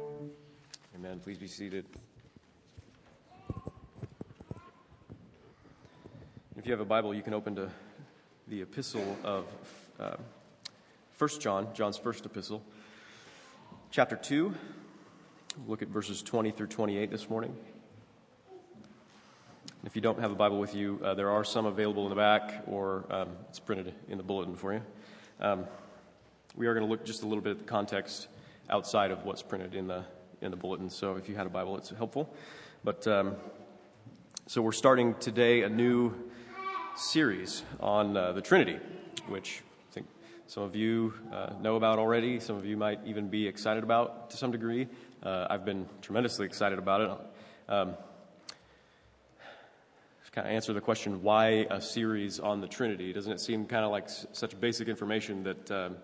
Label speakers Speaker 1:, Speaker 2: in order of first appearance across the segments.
Speaker 1: Amen. Please be seated. If you have a Bible, you can open to the epistle of uh, 1 John, John's first epistle, chapter 2. We'll look at verses 20 through 28 this morning. If you don't have a Bible with you, uh, there are some available in the back, or um, it's printed in the bulletin for you. Um, we are going to look just a little bit at the context outside of what's printed in the in the bulletin. So if you had a Bible, it's helpful. But um, so we're starting today a new series on uh, the Trinity, which I think some of you uh, know about already. Some of you might even be excited about to some degree. Uh, I've been tremendously excited about it. Um, kind of answer the question why a series on the Trinity. Doesn't it seem kind of like s- such basic information that um,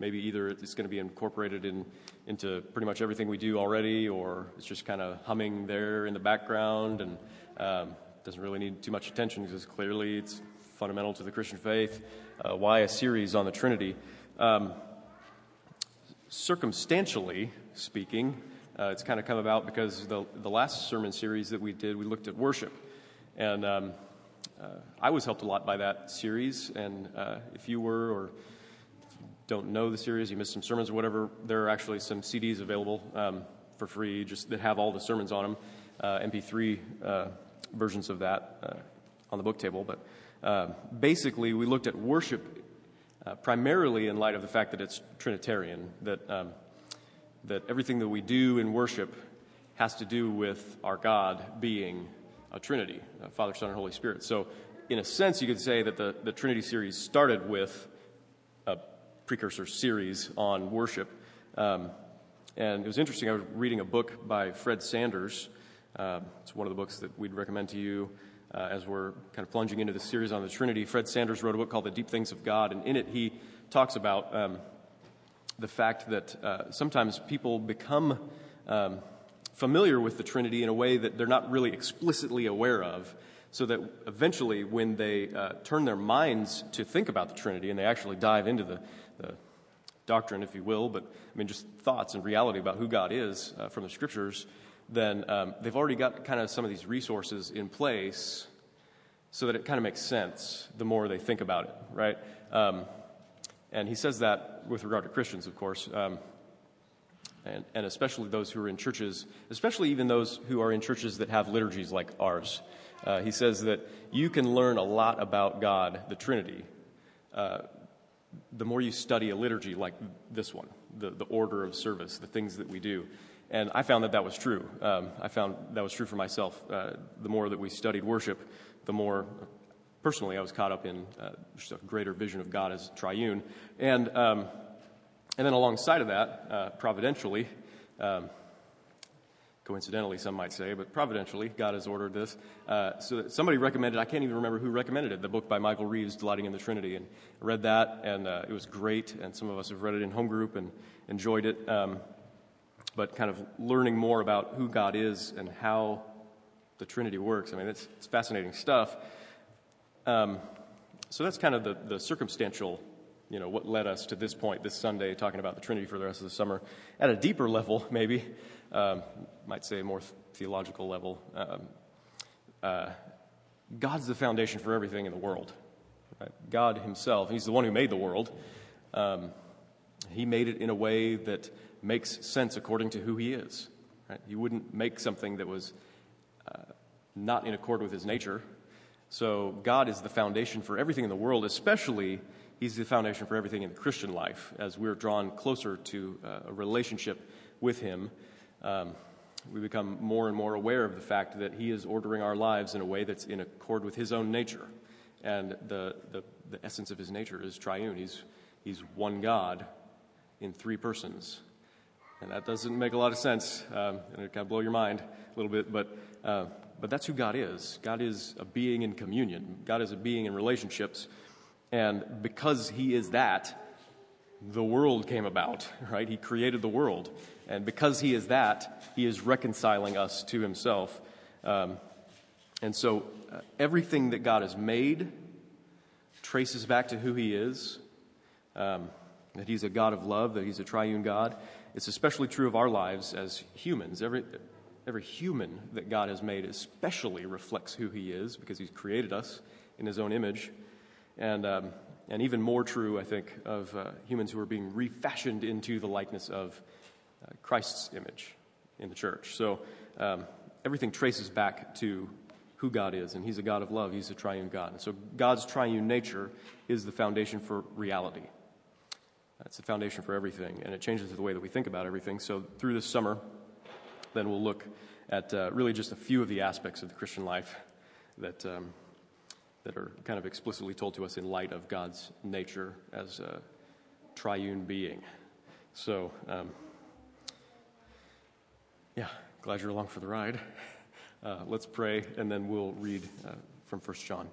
Speaker 1: maybe either it's going to be incorporated in, into pretty much everything we do already, or it's just kind of humming there in the background and um, doesn't really need too much attention because clearly it's fundamental to the Christian faith. Uh, why a series on the Trinity? Um, circumstantially speaking, uh, it's kind of come about because the, the last sermon series that we did, we looked at worship. And um, uh, I was helped a lot by that series. And uh, if you were, or don't know the series, you missed some sermons or whatever, there are actually some CDs available um, for free just that have all the sermons on them, uh, MP3 uh, versions of that uh, on the book table. But uh, basically, we looked at worship uh, primarily in light of the fact that it's Trinitarian, that, um, that everything that we do in worship has to do with our God being a Trinity Father, Son, and Holy Spirit. So, in a sense, you could say that the, the Trinity series started with a precursor series on worship. Um, and it was interesting. I was reading a book by Fred Sanders. Uh, it's one of the books that we'd recommend to you uh, as we're kind of plunging into the series on the Trinity. Fred Sanders wrote a book called The Deep Things of God, and in it he talks about um, the fact that uh, sometimes people become um, familiar with the Trinity in a way that they're not really explicitly aware of, so that eventually, when they uh, turn their minds to think about the Trinity and they actually dive into the, the doctrine, if you will, but I mean, just thoughts and reality about who God is uh, from the scriptures, then um, they've already got kind of some of these resources in place so that it kind of makes sense the more they think about it, right? Um, and he says that with regard to Christians, of course. Um, and, and especially those who are in churches, especially even those who are in churches that have liturgies like ours. Uh, he says that you can learn a lot about God, the Trinity, uh, the more you study a liturgy like this one, the, the order of service, the things that we do. And I found that that was true. Um, I found that was true for myself. Uh, the more that we studied worship, the more personally I was caught up in uh, just a greater vision of God as triune. And um, and then alongside of that, uh, providentially, um, coincidentally, some might say, but providentially, God has ordered this. Uh, so somebody recommended, I can't even remember who recommended it, the book by Michael Reeves, Delighting in the Trinity. And I read that, and uh, it was great. And some of us have read it in home group and enjoyed it. Um, but kind of learning more about who God is and how the Trinity works. I mean, it's, it's fascinating stuff. Um, so that's kind of the, the circumstantial you know, what led us to this point this Sunday, talking about the Trinity for the rest of the summer. At a deeper level, maybe, um, might say a more theological level, um, uh, God's the foundation for everything in the world. Right? God Himself, He's the one who made the world. Um, he made it in a way that makes sense according to who He is. Right? He wouldn't make something that was uh, not in accord with His nature. So, God is the foundation for everything in the world, especially He's the foundation for everything in the Christian life. As we're drawn closer to uh, a relationship with Him, um, we become more and more aware of the fact that He is ordering our lives in a way that's in accord with His own nature. And the, the, the essence of His nature is triune. He's, he's one God in three persons. And that doesn't make a lot of sense, um, and it kind of blow your mind a little bit, but, uh, but that's who God is. God is a being in communion, God is a being in relationships. And because he is that, the world came about, right? He created the world. And because he is that, he is reconciling us to himself. Um, and so uh, everything that God has made traces back to who he is um, that he's a God of love, that he's a triune God. it's especially true of our lives as humans. Every, every human that God has made especially reflects who He is because He's created us in His own image. And, um, and even more true, I think, of uh, humans who are being refashioned into the likeness of uh, Christ's image in the church. So um, everything traces back to who God is, and He's a God of love. He's a triune God. And so God's triune nature is the foundation for reality. That's the foundation for everything, and it changes the way that we think about everything. So through this summer, then we'll look at uh, really just a few of the aspects of the Christian life that. Um, that are kind of explicitly told to us in light of God's nature as a triune being. So, um, yeah, glad you're along for the ride. Uh, let's pray, and then we'll read uh, from 1 John.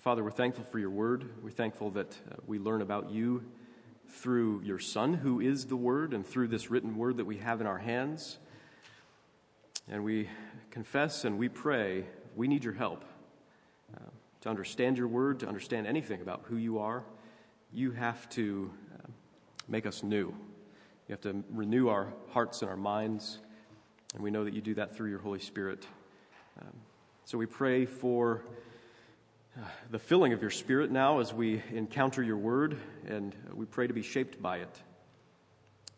Speaker 1: Father, we're thankful for your word. We're thankful that uh, we learn about you through your Son, who is the Word, and through this written word that we have in our hands. And we confess and we pray we need your help uh, to understand your word, to understand anything about who you are. You have to uh, make us new. You have to renew our hearts and our minds. And we know that you do that through your Holy Spirit. Um, so we pray for uh, the filling of your Spirit now as we encounter your word, and we pray to be shaped by it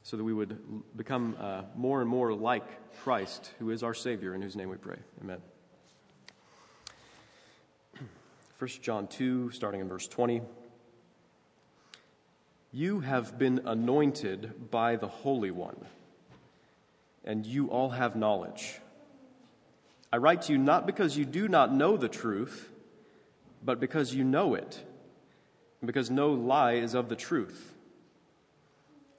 Speaker 1: so that we would become uh, more and more like Christ, who is our Savior, in whose name we pray. Amen. 1 John 2, starting in verse 20. You have been anointed by the Holy One, and you all have knowledge. I write to you not because you do not know the truth, but because you know it, and because no lie is of the truth.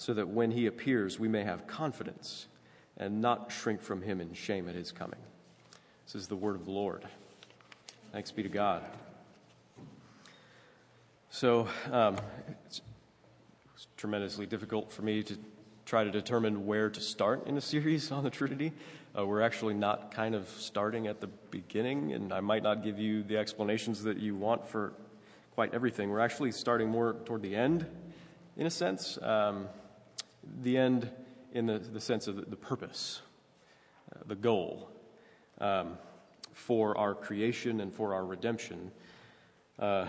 Speaker 1: so that when he appears, we may have confidence and not shrink from him in shame at his coming. This is the word of the Lord. Thanks be to God. So, um, it's tremendously difficult for me to try to determine where to start in a series on the Trinity. Uh, we're actually not kind of starting at the beginning, and I might not give you the explanations that you want for quite everything. We're actually starting more toward the end, in a sense. Um, the end in the, the sense of the, purpose, uh, the goal um, for our creation and for our redemption. Uh,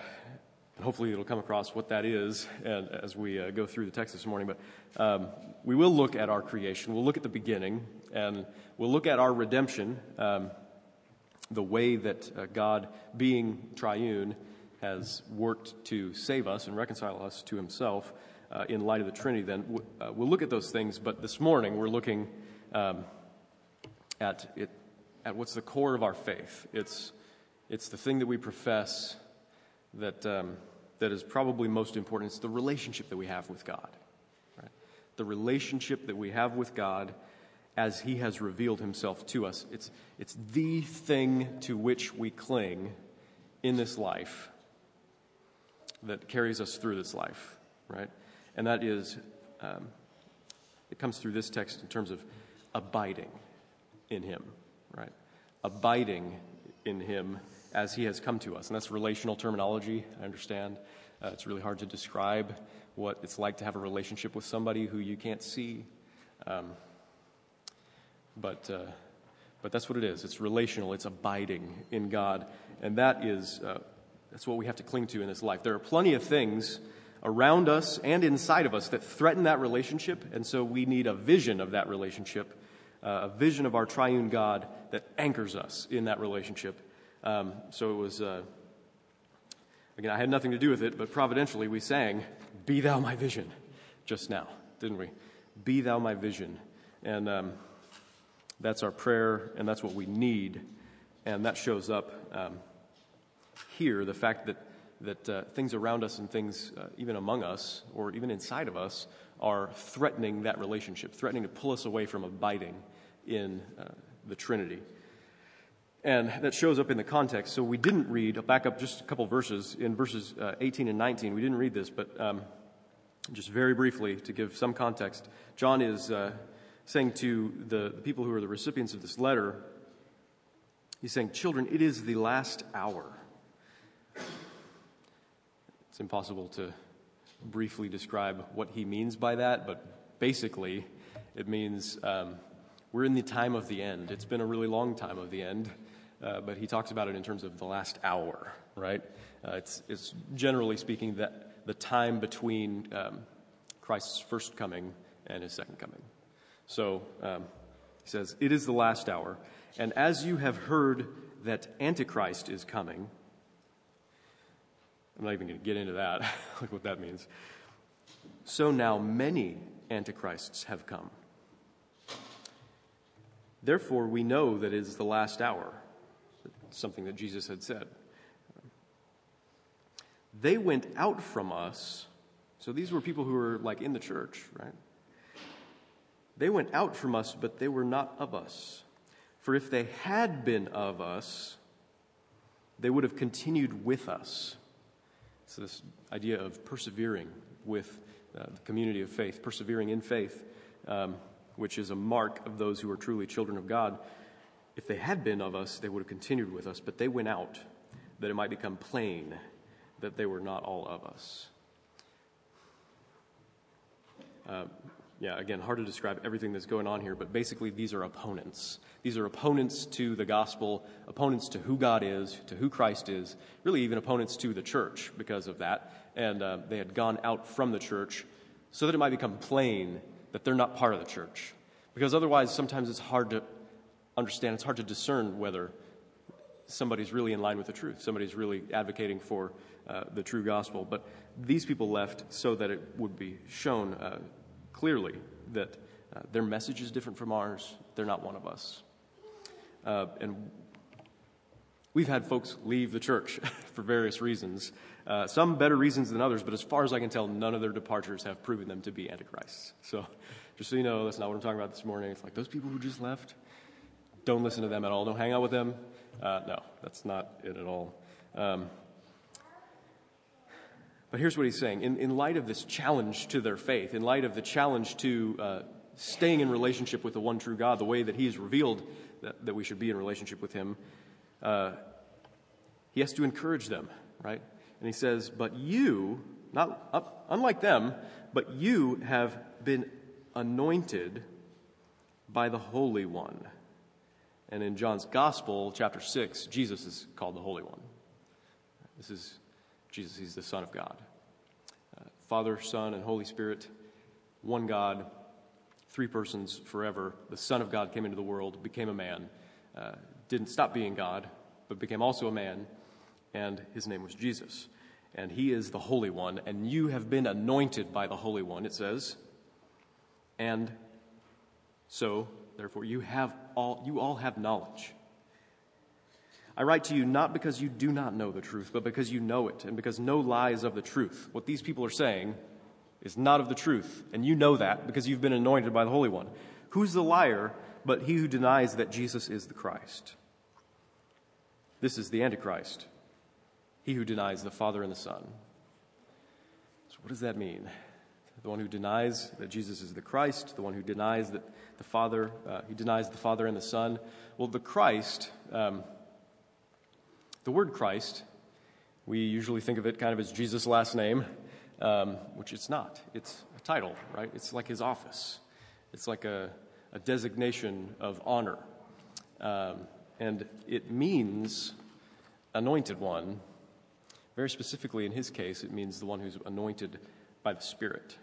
Speaker 1: and hopefully it'll come across what that is and, as we uh, go through the text this morning. But um, we will look at our creation. We'll look at the beginning, and we'll look at our redemption, um, the way that uh, God, being triune, has worked to save us and reconcile us to himself uh, in light of the Trinity. Then uh, we'll look at those things. But this morning we're looking um, at, it, at what's the core of our faith. It's, it's the thing that we profess that. Um, that is probably most important. It's the relationship that we have with God. Right? The relationship that we have with God as He has revealed Himself to us. It's, it's the thing to which we cling in this life that carries us through this life, right? And that is, um, it comes through this text in terms of abiding in Him, right? Abiding in Him as he has come to us. And that's relational terminology, I understand. Uh, it's really hard to describe what it's like to have a relationship with somebody who you can't see. Um, but, uh, but that's what it is. It's relational, it's abiding in God. And that is, uh, that's what we have to cling to in this life. There are plenty of things around us and inside of us that threaten that relationship. And so we need a vision of that relationship, uh, a vision of our triune God that anchors us in that relationship. Um, so it was, uh, again, I had nothing to do with it, but providentially we sang, Be Thou My Vision, just now, didn't we? Be Thou My Vision. And um, that's our prayer, and that's what we need. And that shows up um, here the fact that that uh, things around us and things, uh, even among us or even inside of us, are threatening that relationship, threatening to pull us away from abiding in uh, the Trinity. And that shows up in the context. So we didn't read, I'll back up just a couple verses, in verses uh, 18 and 19. We didn't read this, but um, just very briefly to give some context, John is uh, saying to the, the people who are the recipients of this letter, he's saying, Children, it is the last hour. Impossible to briefly describe what he means by that, but basically, it means um, we're in the time of the end. It's been a really long time of the end, uh, but he talks about it in terms of the last hour, right? Uh, it's, it's generally speaking that the time between um, Christ's first coming and his second coming. So um, he says, It is the last hour. And as you have heard that Antichrist is coming, I'm not even going to get into that, like what that means. So now many antichrists have come. Therefore, we know that it is the last hour, something that Jesus had said. They went out from us. So these were people who were like in the church, right? They went out from us, but they were not of us. For if they had been of us, they would have continued with us. It's this idea of persevering with uh, the community of faith, persevering in faith, um, which is a mark of those who are truly children of God. If they had been of us, they would have continued with us, but they went out that it might become plain that they were not all of us. Uh, yeah, again, hard to describe everything that's going on here, but basically these are opponents. These are opponents to the gospel, opponents to who God is, to who Christ is, really even opponents to the church because of that. And uh, they had gone out from the church so that it might become plain that they're not part of the church. Because otherwise, sometimes it's hard to understand, it's hard to discern whether somebody's really in line with the truth, somebody's really advocating for uh, the true gospel. But these people left so that it would be shown. Uh, clearly that uh, their message is different from ours. They're not one of us. Uh, and we've had folks leave the church for various reasons, uh, some better reasons than others, but as far as I can tell, none of their departures have proven them to be antichrists. So just so you know, that's not what I'm talking about this morning. It's like those people who just left, don't listen to them at all. Don't hang out with them. Uh, no, that's not it at all. Um, but here's what he's saying in, in light of this challenge to their faith, in light of the challenge to uh, staying in relationship with the one true God, the way that he has revealed that, that we should be in relationship with him, uh, he has to encourage them, right? And he says, But you, not uh, unlike them, but you have been anointed by the Holy One. And in John's Gospel, chapter 6, Jesus is called the Holy One. This is Jesus, he's the Son of God. Uh, Father, Son, and Holy Spirit, one God, three persons forever. The Son of God came into the world, became a man, uh, didn't stop being God, but became also a man, and his name was Jesus. And he is the Holy One, and you have been anointed by the Holy One, it says. And so, therefore, you have all you all have knowledge. I write to you not because you do not know the truth, but because you know it, and because no lie is of the truth. What these people are saying is not of the truth, and you know that because you've been anointed by the Holy One. Who's the liar but he who denies that Jesus is the Christ? This is the Antichrist, he who denies the Father and the Son. So, what does that mean? The one who denies that Jesus is the Christ, the one who denies that the Father, uh, he denies the Father and the Son. Well, the Christ. Um, the word Christ, we usually think of it kind of as Jesus' last name, um, which it's not. It's a title, right? It's like his office, it's like a, a designation of honor. Um, and it means anointed one, Very specifically, in his case, it means the one who's anointed by the Spirit.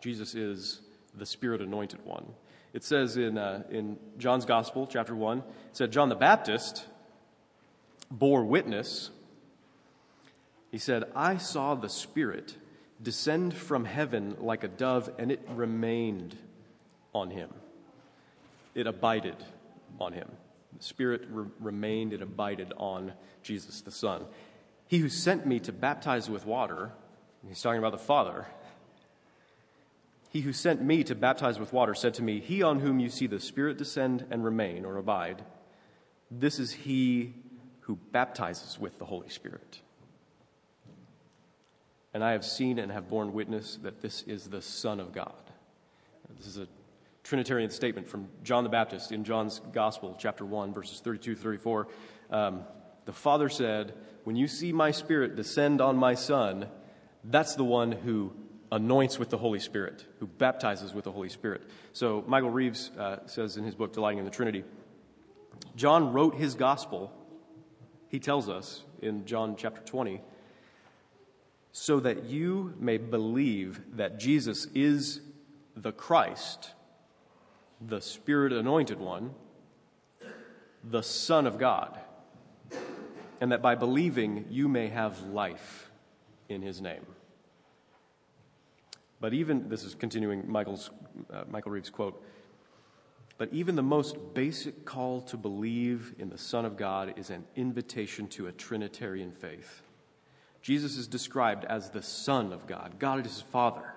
Speaker 1: Jesus is the Spirit anointed one. It says in, uh, in John's Gospel, chapter 1, it said, John the Baptist bore witness. He said, I saw the Spirit descend from heaven like a dove, and it remained on him. It abided on him. The Spirit re- remained, it abided on Jesus the Son. He who sent me to baptize with water, he's talking about the Father, he who sent me to baptize with water said to me, He on whom you see the Spirit descend and remain or abide, this is he who baptizes with the Holy Spirit. And I have seen and have borne witness that this is the Son of God. This is a Trinitarian statement from John the Baptist in John's Gospel, chapter 1, verses 32 34. Um, the Father said, When you see my Spirit descend on my Son, that's the one who anoints with the Holy Spirit, who baptizes with the Holy Spirit. So Michael Reeves uh, says in his book, Delighting in the Trinity, John wrote his gospel, he tells us in John chapter 20, so that you may believe that Jesus is the Christ, the Spirit anointed one, the Son of God, and that by believing you may have life in his name. But even, this is continuing Michael's, uh, Michael Reeves' quote, but even the most basic call to believe in the Son of God is an invitation to a Trinitarian faith. Jesus is described as the Son of God. God is his Father.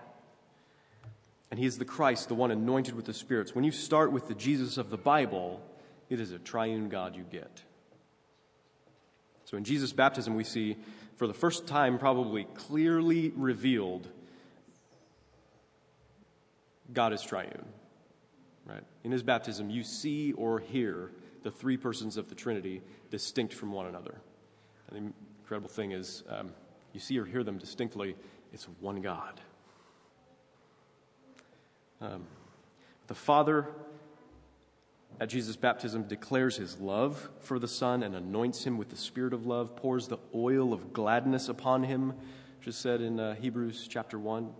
Speaker 1: And he is the Christ, the one anointed with the spirits. When you start with the Jesus of the Bible, it is a triune God you get. So in Jesus' baptism, we see for the first time, probably clearly revealed God is triune. In his baptism, you see or hear the three persons of the Trinity distinct from one another. And the incredible thing is, um, you see or hear them distinctly, it's one God. Um, the Father at Jesus' baptism declares his love for the Son and anoints him with the Spirit of love, pours the oil of gladness upon him, which is said in uh, Hebrews chapter 1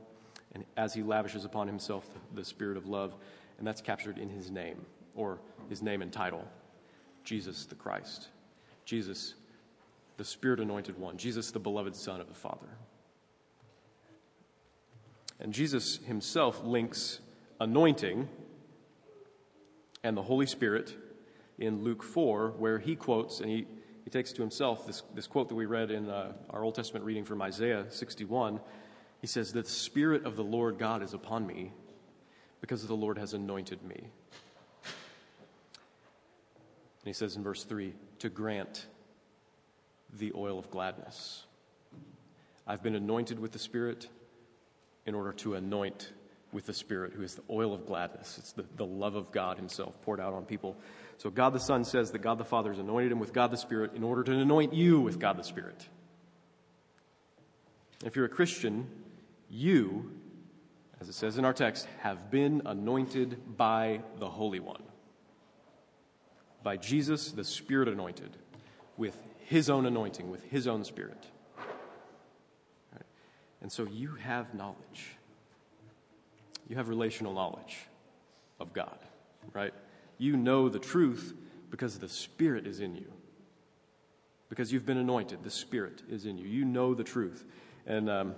Speaker 1: and as he lavishes upon himself the, the spirit of love. And that's captured in his name, or his name and title Jesus the Christ. Jesus, the Spirit anointed one. Jesus, the beloved Son of the Father. And Jesus himself links anointing and the Holy Spirit in Luke 4, where he quotes, and he, he takes to himself this, this quote that we read in uh, our Old Testament reading from Isaiah 61 he says, The Spirit of the Lord God is upon me because the Lord has anointed me. And he says in verse 3 to grant the oil of gladness. I've been anointed with the Spirit in order to anoint with the Spirit, who is the oil of gladness. It's the, the love of God Himself poured out on people. So God the Son says that God the Father has anointed him with God the Spirit in order to anoint you with God the Spirit. If you're a Christian, you, as it says in our text, have been anointed by the Holy One. By Jesus, the Spirit anointed, with His own anointing, with His own Spirit. Right? And so you have knowledge. You have relational knowledge of God, right? You know the truth because the Spirit is in you. Because you've been anointed, the Spirit is in you. You know the truth. And um,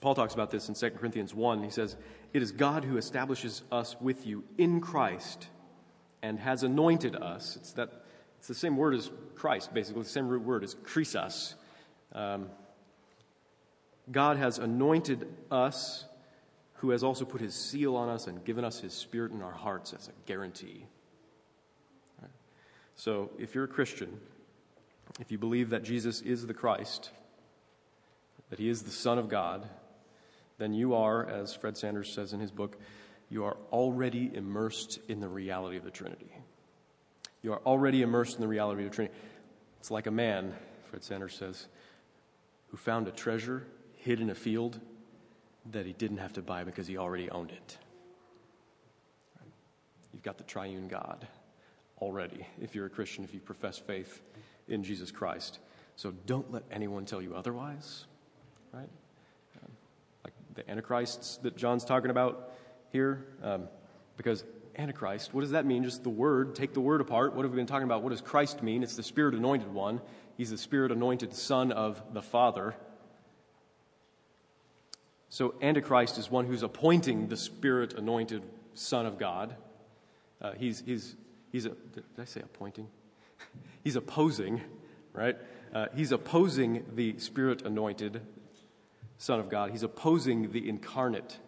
Speaker 1: Paul talks about this in 2 Corinthians 1. He says, It is God who establishes us with you in Christ and has anointed us. It's, that, it's the same word as Christ, basically, the same root word as Christos. Um, God has anointed us, who has also put his seal on us and given us his spirit in our hearts as a guarantee. Right? So, if you're a Christian, if you believe that Jesus is the Christ, that he is the Son of God, then you are, as Fred Sanders says in his book, you are already immersed in the reality of the Trinity. You are already immersed in the reality of the Trinity. It's like a man, Fred Sanders says, who found a treasure hid in a field that he didn't have to buy because he already owned it. You've got the triune God already, if you're a Christian, if you profess faith in Jesus Christ. So don't let anyone tell you otherwise, right? The antichrists that John's talking about here, um, because Antichrist, what does that mean? Just the word, take the word apart. What have we been talking about? What does Christ mean? It's the Spirit anointed one. He's the Spirit anointed Son of the Father. So, Antichrist is one who's appointing the Spirit anointed Son of God. Uh, he's, he's, he's a, did I say appointing? he's opposing, right? Uh, he's opposing the Spirit anointed Son of God. He's opposing the incarnate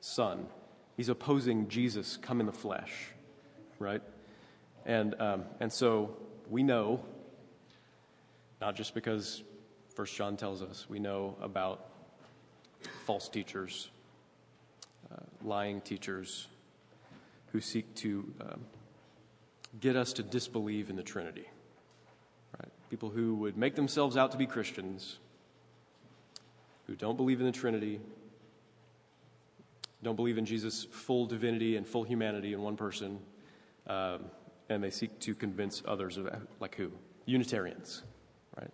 Speaker 1: Son. He's opposing Jesus come in the flesh, right? And, um, and so we know, not just because First John tells us, we know about false teachers, uh, lying teachers who seek to um, get us to disbelieve in the Trinity. Right? People who would make themselves out to be Christians, who don't believe in the Trinity, don't believe in Jesus' full divinity and full humanity in one person, um, and they seek to convince others of like who? Unitarians, right?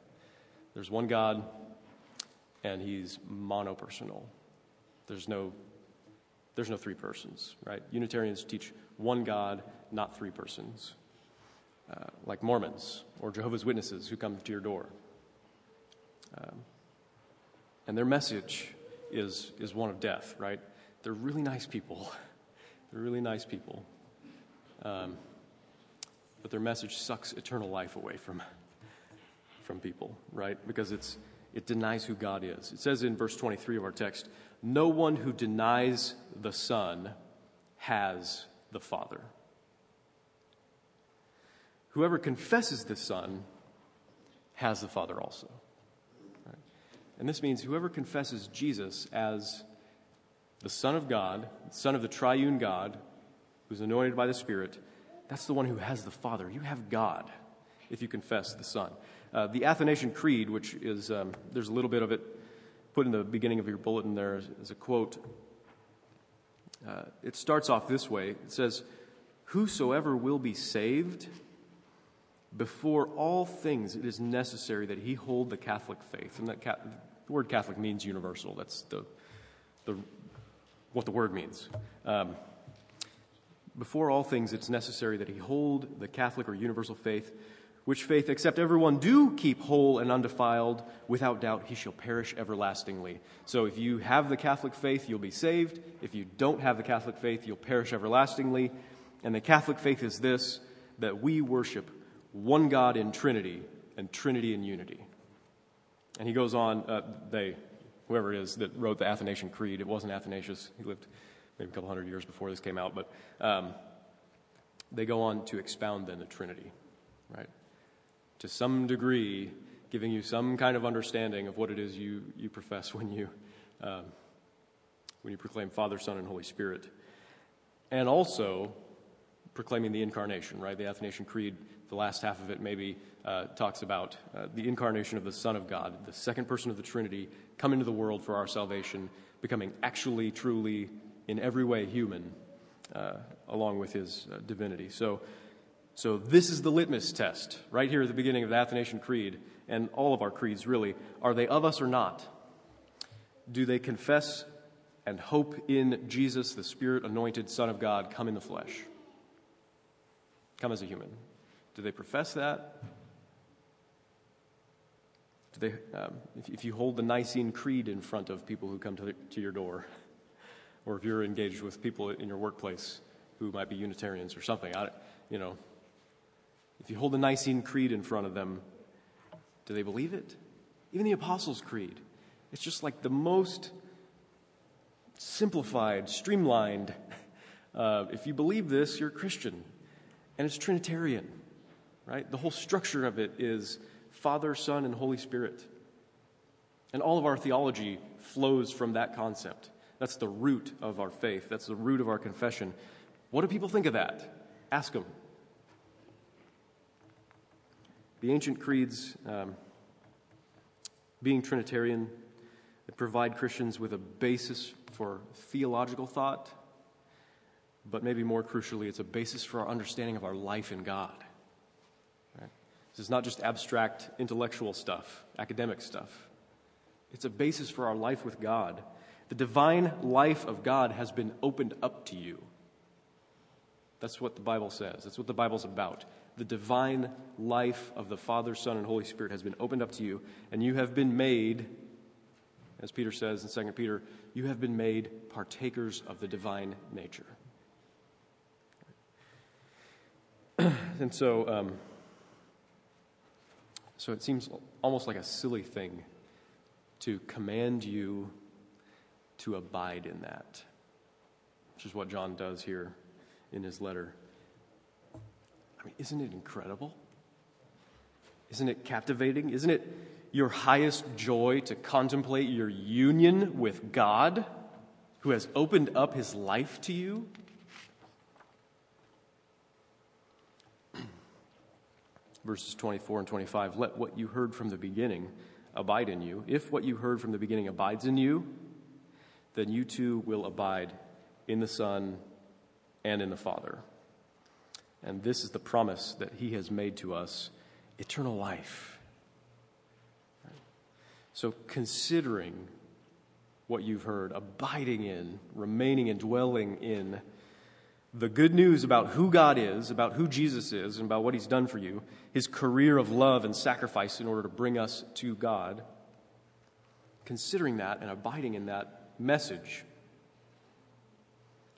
Speaker 1: There's one God, and He's monopersonal. There's no, there's no three persons, right? Unitarians teach one God, not three persons, uh, like Mormons or Jehovah's Witnesses who come to your door. Um, and their message is, is one of death, right? They're really nice people. They're really nice people. Um, but their message sucks eternal life away from, from people, right? Because it's, it denies who God is. It says in verse 23 of our text No one who denies the Son has the Father. Whoever confesses the Son has the Father also. And this means whoever confesses Jesus as the Son of God, Son of the triune God, who's anointed by the Spirit, that's the one who has the Father. You have God if you confess the Son. Uh, the Athanasian Creed, which is, um, there's a little bit of it put in the beginning of your bulletin there as a quote. Uh, it starts off this way it says, Whosoever will be saved, before all things it is necessary that he hold the Catholic faith. And that the word Catholic means universal. That's the, the what the word means. Um, before all things, it's necessary that he hold the Catholic or universal faith, which faith, except everyone do keep whole and undefiled, without doubt he shall perish everlastingly. So if you have the Catholic faith, you'll be saved. If you don't have the Catholic faith, you'll perish everlastingly. And the Catholic faith is this that we worship one God in Trinity and Trinity in unity. And he goes on, uh, they, whoever it is that wrote the Athanasian Creed. It wasn't Athanasius. He lived maybe a couple hundred years before this came out, but um, they go on to expound then the Trinity, right? To some degree, giving you some kind of understanding of what it is you, you profess when you, um, when you proclaim Father, Son, and Holy Spirit. And also proclaiming the incarnation, right? The Athanasian Creed, the last half of it maybe uh, talks about uh, the incarnation of the Son of God, the second person of the Trinity, come into the world for our salvation, becoming actually, truly, in every way human, uh, along with his uh, divinity. So, so this is the litmus test right here at the beginning of the Athanasian Creed, and all of our creeds really. Are they of us or not? Do they confess and hope in Jesus, the Spirit anointed Son of God, come in the flesh? Come as a human. Do they profess that? Do they, um, if, if, you hold the Nicene Creed in front of people who come to, the, to your door, or if you're engaged with people in your workplace who might be Unitarians or something, I, you know, if you hold the Nicene Creed in front of them, do they believe it? Even the Apostles' Creed, it's just like the most simplified, streamlined. Uh, if you believe this, you're a Christian. And it's Trinitarian, right? The whole structure of it is Father, Son, and Holy Spirit. And all of our theology flows from that concept. That's the root of our faith, that's the root of our confession. What do people think of that? Ask them. The ancient creeds, um, being Trinitarian, they provide Christians with a basis for theological thought, but maybe more crucially, it's a basis for our understanding of our life in God. This is not just abstract intellectual stuff, academic stuff. It's a basis for our life with God. The divine life of God has been opened up to you. That's what the Bible says. That's what the Bible's about. The divine life of the Father, Son, and Holy Spirit has been opened up to you, and you have been made, as Peter says in 2 Peter, you have been made partakers of the divine nature. and so, um, so it seems almost like a silly thing to command you to abide in that, which is what John does here in his letter. I mean, isn't it incredible? Isn't it captivating? Isn't it your highest joy to contemplate your union with God, who has opened up his life to you? Verses 24 and 25 Let what you heard from the beginning abide in you. If what you heard from the beginning abides in you, then you too will abide in the Son and in the Father. And this is the promise that He has made to us eternal life. So, considering what you've heard, abiding in, remaining and dwelling in the good news about who God is, about who Jesus is, and about what He's done for you, His career of love and sacrifice in order to bring us to God, considering that and abiding in that message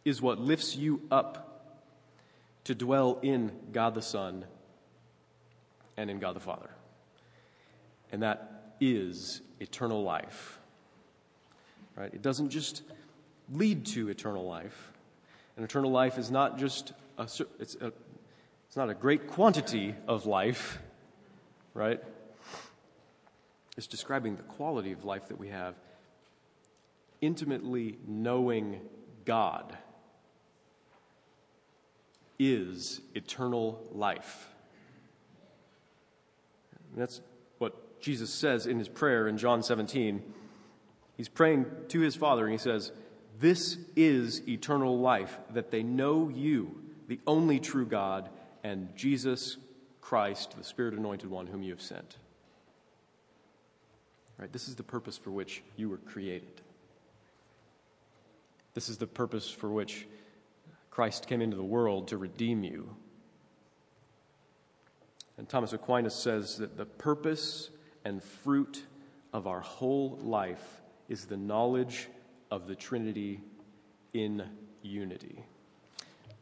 Speaker 1: is what lifts you up to dwell in God the Son and in God the Father. And that is eternal life. Right? It doesn't just lead to eternal life. And eternal life is not just a, it's, a, it's not a great quantity of life, right? It's describing the quality of life that we have intimately knowing God is eternal life. And that's what Jesus says in his prayer in John 17. He's praying to his Father, and he says, This is eternal life, that they know you, the only true God, and Jesus Christ, the Spirit anointed one whom you have sent. Right? This is the purpose for which you were created. This is the purpose for which Christ came into the world to redeem you. And Thomas Aquinas says that the purpose and fruit of our whole life is the knowledge of the Trinity in unity.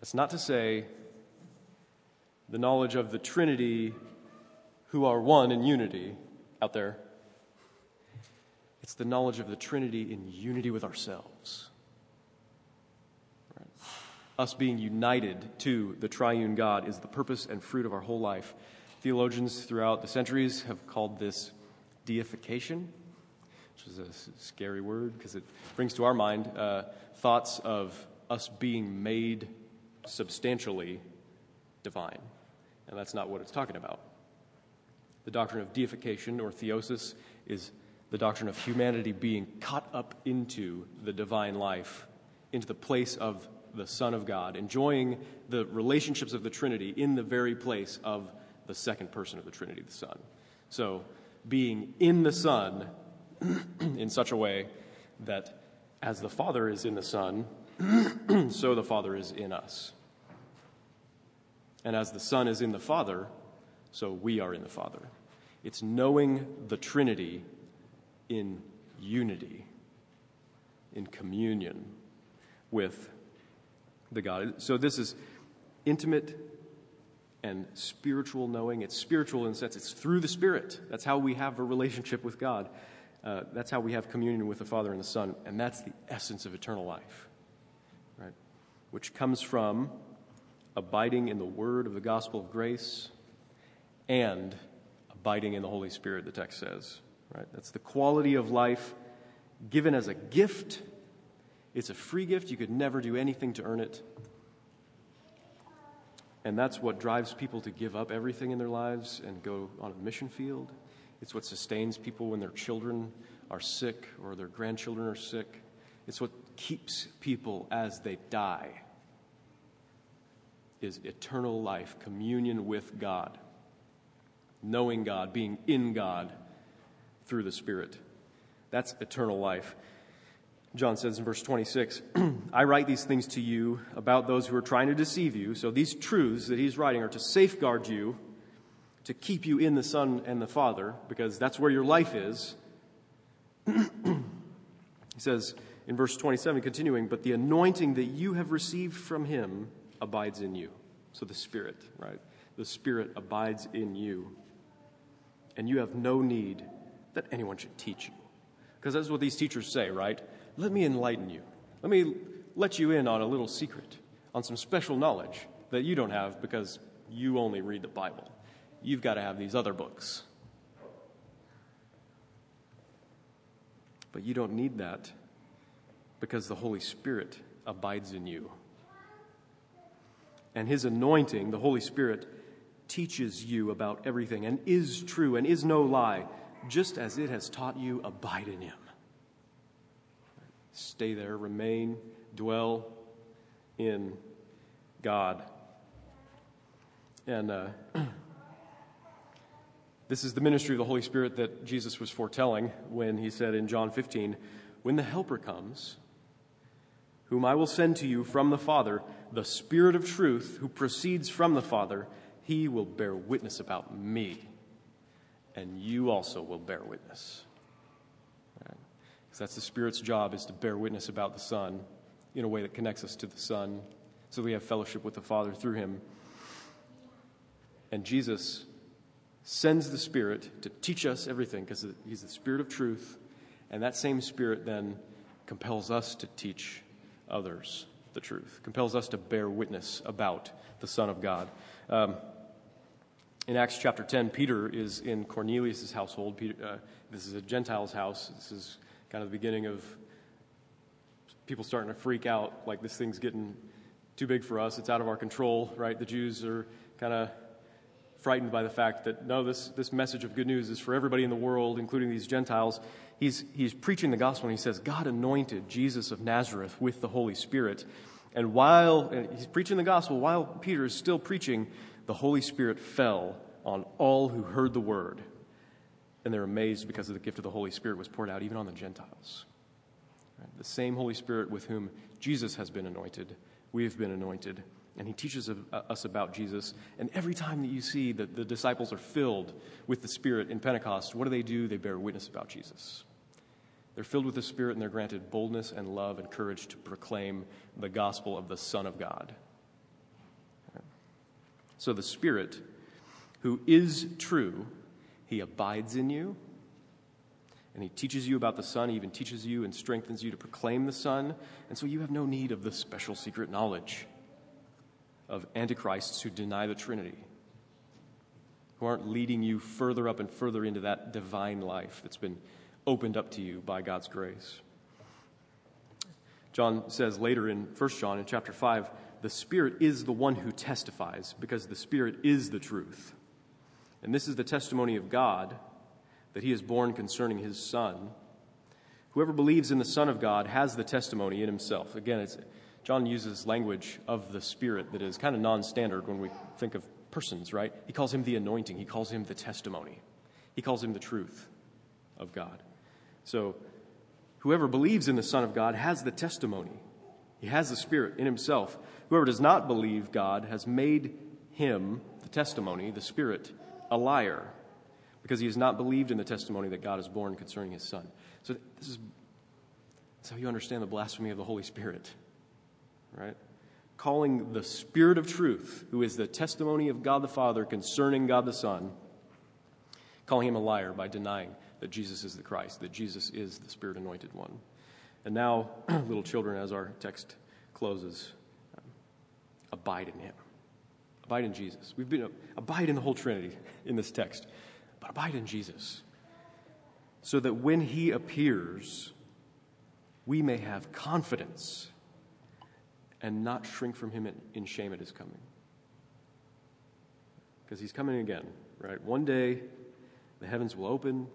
Speaker 1: That's not to say the knowledge of the Trinity who are one in unity out there. It's the knowledge of the Trinity in unity with ourselves us being united to the triune God is the purpose and fruit of our whole life. Theologians throughout the centuries have called this deification, which is a scary word because it brings to our mind uh, thoughts of us being made substantially divine. And that's not what it's talking about. The doctrine of deification or theosis is the doctrine of humanity being caught up into the divine life, into the place of the Son of God, enjoying the relationships of the Trinity in the very place of the second person of the Trinity, the Son. So, being in the Son in such a way that as the Father is in the Son, so the Father is in us. And as the Son is in the Father, so we are in the Father. It's knowing the Trinity in unity, in communion with the God. So this is intimate and spiritual knowing. It's spiritual in the sense it's through the Spirit. That's how we have a relationship with God. Uh, that's how we have communion with the Father and the Son. And that's the essence of eternal life, right? Which comes from abiding in the word of the gospel of grace and abiding in the Holy Spirit, the text says, right? That's the quality of life given as a gift it's a free gift. You could never do anything to earn it. And that's what drives people to give up everything in their lives and go on a mission field. It's what sustains people when their children are sick or their grandchildren are sick. It's what keeps people as they die is eternal life, communion with God. knowing God, being in God through the Spirit. That's eternal life. John says in verse 26, I write these things to you about those who are trying to deceive you. So these truths that he's writing are to safeguard you, to keep you in the Son and the Father, because that's where your life is. he says in verse 27, continuing, But the anointing that you have received from him abides in you. So the Spirit, right? The Spirit abides in you. And you have no need that anyone should teach you. Because that's what these teachers say, right? Let me enlighten you. Let me let you in on a little secret, on some special knowledge that you don't have because you only read the Bible. You've got to have these other books. But you don't need that because the Holy Spirit abides in you. And His anointing, the Holy Spirit, teaches you about everything and is true and is no lie, just as it has taught you, abide in Him. Stay there, remain, dwell in God. And uh, this is the ministry of the Holy Spirit that Jesus was foretelling when he said in John 15, When the Helper comes, whom I will send to you from the Father, the Spirit of truth, who proceeds from the Father, he will bear witness about me, and you also will bear witness. Because that's the Spirit's job is to bear witness about the Son in a way that connects us to the Son, so we have fellowship with the Father through him. And Jesus sends the Spirit to teach us everything because he's the Spirit of truth, and that same Spirit then compels us to teach others the truth, compels us to bear witness about the Son of God. Um, in Acts chapter 10, Peter is in Cornelius' household. Peter, uh, this is a Gentile's house. This is kind of the beginning of people starting to freak out like this thing's getting too big for us. It's out of our control, right? The Jews are kind of frightened by the fact that no, this, this message of good news is for everybody in the world, including these Gentiles. He's, he's preaching the gospel and he says, God anointed Jesus of Nazareth with the Holy Spirit. And while and he's preaching the gospel, while Peter is still preaching, the Holy Spirit fell on all who heard the word and they're amazed because of the gift of the Holy Spirit was poured out even on the Gentiles. Right? The same Holy Spirit with whom Jesus has been anointed, we have been anointed, and he teaches us about Jesus. And every time that you see that the disciples are filled with the Spirit in Pentecost, what do they do? They bear witness about Jesus. They're filled with the Spirit and they're granted boldness and love and courage to proclaim the gospel of the Son of God. So the Spirit, who is true, he abides in you. And he teaches you about the Son. He even teaches you and strengthens you to proclaim the Son. And so you have no need of the special secret knowledge of antichrists who deny the Trinity, who aren't leading you further up and further into that divine life that's been opened up to you by God's grace. John says later in 1 John in chapter 5, the Spirit is the one who testifies because the Spirit is the truth. And this is the testimony of God that he is borne concerning his Son. Whoever believes in the Son of God has the testimony in himself. Again, John uses language of the Spirit that is kind of non standard when we think of persons, right? He calls him the anointing, he calls him the testimony, he calls him the truth of God. So, whoever believes in the Son of God has the testimony, he has the Spirit in himself. Whoever does not believe God has made him, the testimony, the Spirit, a liar because he has not believed in the testimony that God has borne concerning his son. So this is how you understand the blasphemy of the Holy Spirit, right? Calling the Spirit of truth, who is the testimony of God the Father concerning God the Son, calling him a liar by denying that Jesus is the Christ, that Jesus is the Spirit anointed one. And now, little children, as our text closes, um, abide in him. Abide in Jesus. We've been abide in the whole Trinity in this text, but abide in Jesus. So that when he appears, we may have confidence and not shrink from him in shame at his coming. Because he's coming again, right? One day the heavens will open,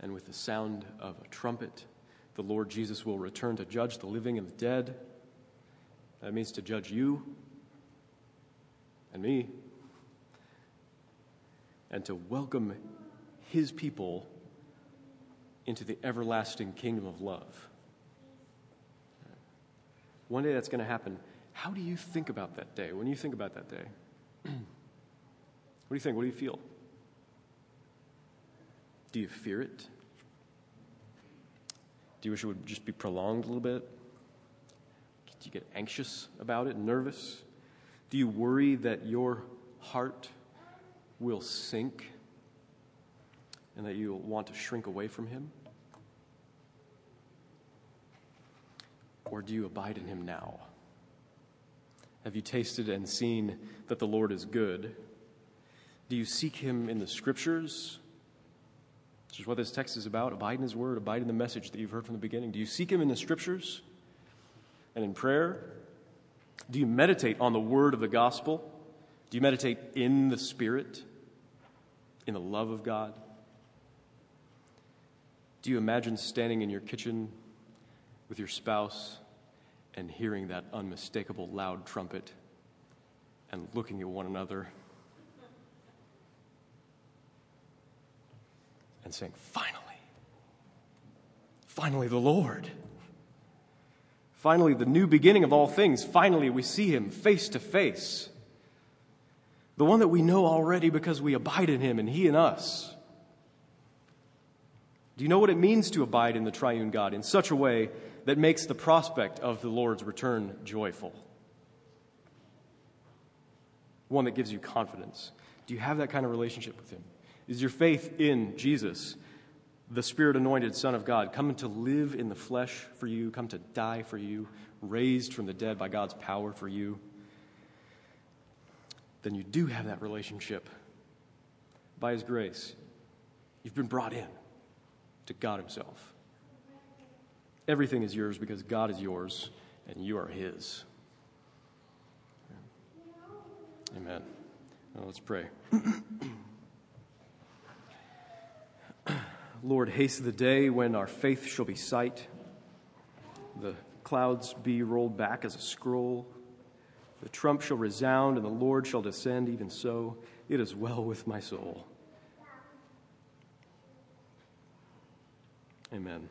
Speaker 1: and with the sound of a trumpet, the Lord Jesus will return to judge the living and the dead. That means to judge you and me. and to welcome his people into the everlasting kingdom of love. One day that's going to happen. How do you think about that day? When you think about that day, what do you think? What do you feel? Do you fear it? Do you wish it would just be prolonged a little bit? Do you get anxious about it, nervous? Do you worry that your heart will sink and that you'll want to shrink away from Him? Or do you abide in Him now? Have you tasted and seen that the Lord is good? Do you seek Him in the Scriptures? Which is what this text is about. Abide in His Word, abide in the message that you've heard from the beginning. Do you seek Him in the Scriptures and in prayer? Do you meditate on the Word of the gospel? Do you meditate in the Spirit, in the love of God? Do you imagine standing in your kitchen with your spouse and hearing that unmistakable loud trumpet and looking at one another and saying, Finally, finally, the Lord. Finally, the new beginning of all things. Finally, we see him face to face. The one that we know already because we abide in him and he in us. Do you know what it means to abide in the triune God in such a way that makes the prospect of the Lord's return joyful? One that gives you confidence. Do you have that kind of relationship with him? Is your faith in Jesus, the Spirit anointed Son of God, coming to live in the flesh for you, come to die for you, raised from the dead by God's power for you? Then you do have that relationship by His grace. You've been brought in to God Himself. Everything is yours because God is yours and you are His. Amen. Well, let's pray. Lord, haste the day when our faith shall be sight, the clouds be rolled back as a scroll, the trump shall resound, and the Lord shall descend, even so. It is well with my soul. Amen.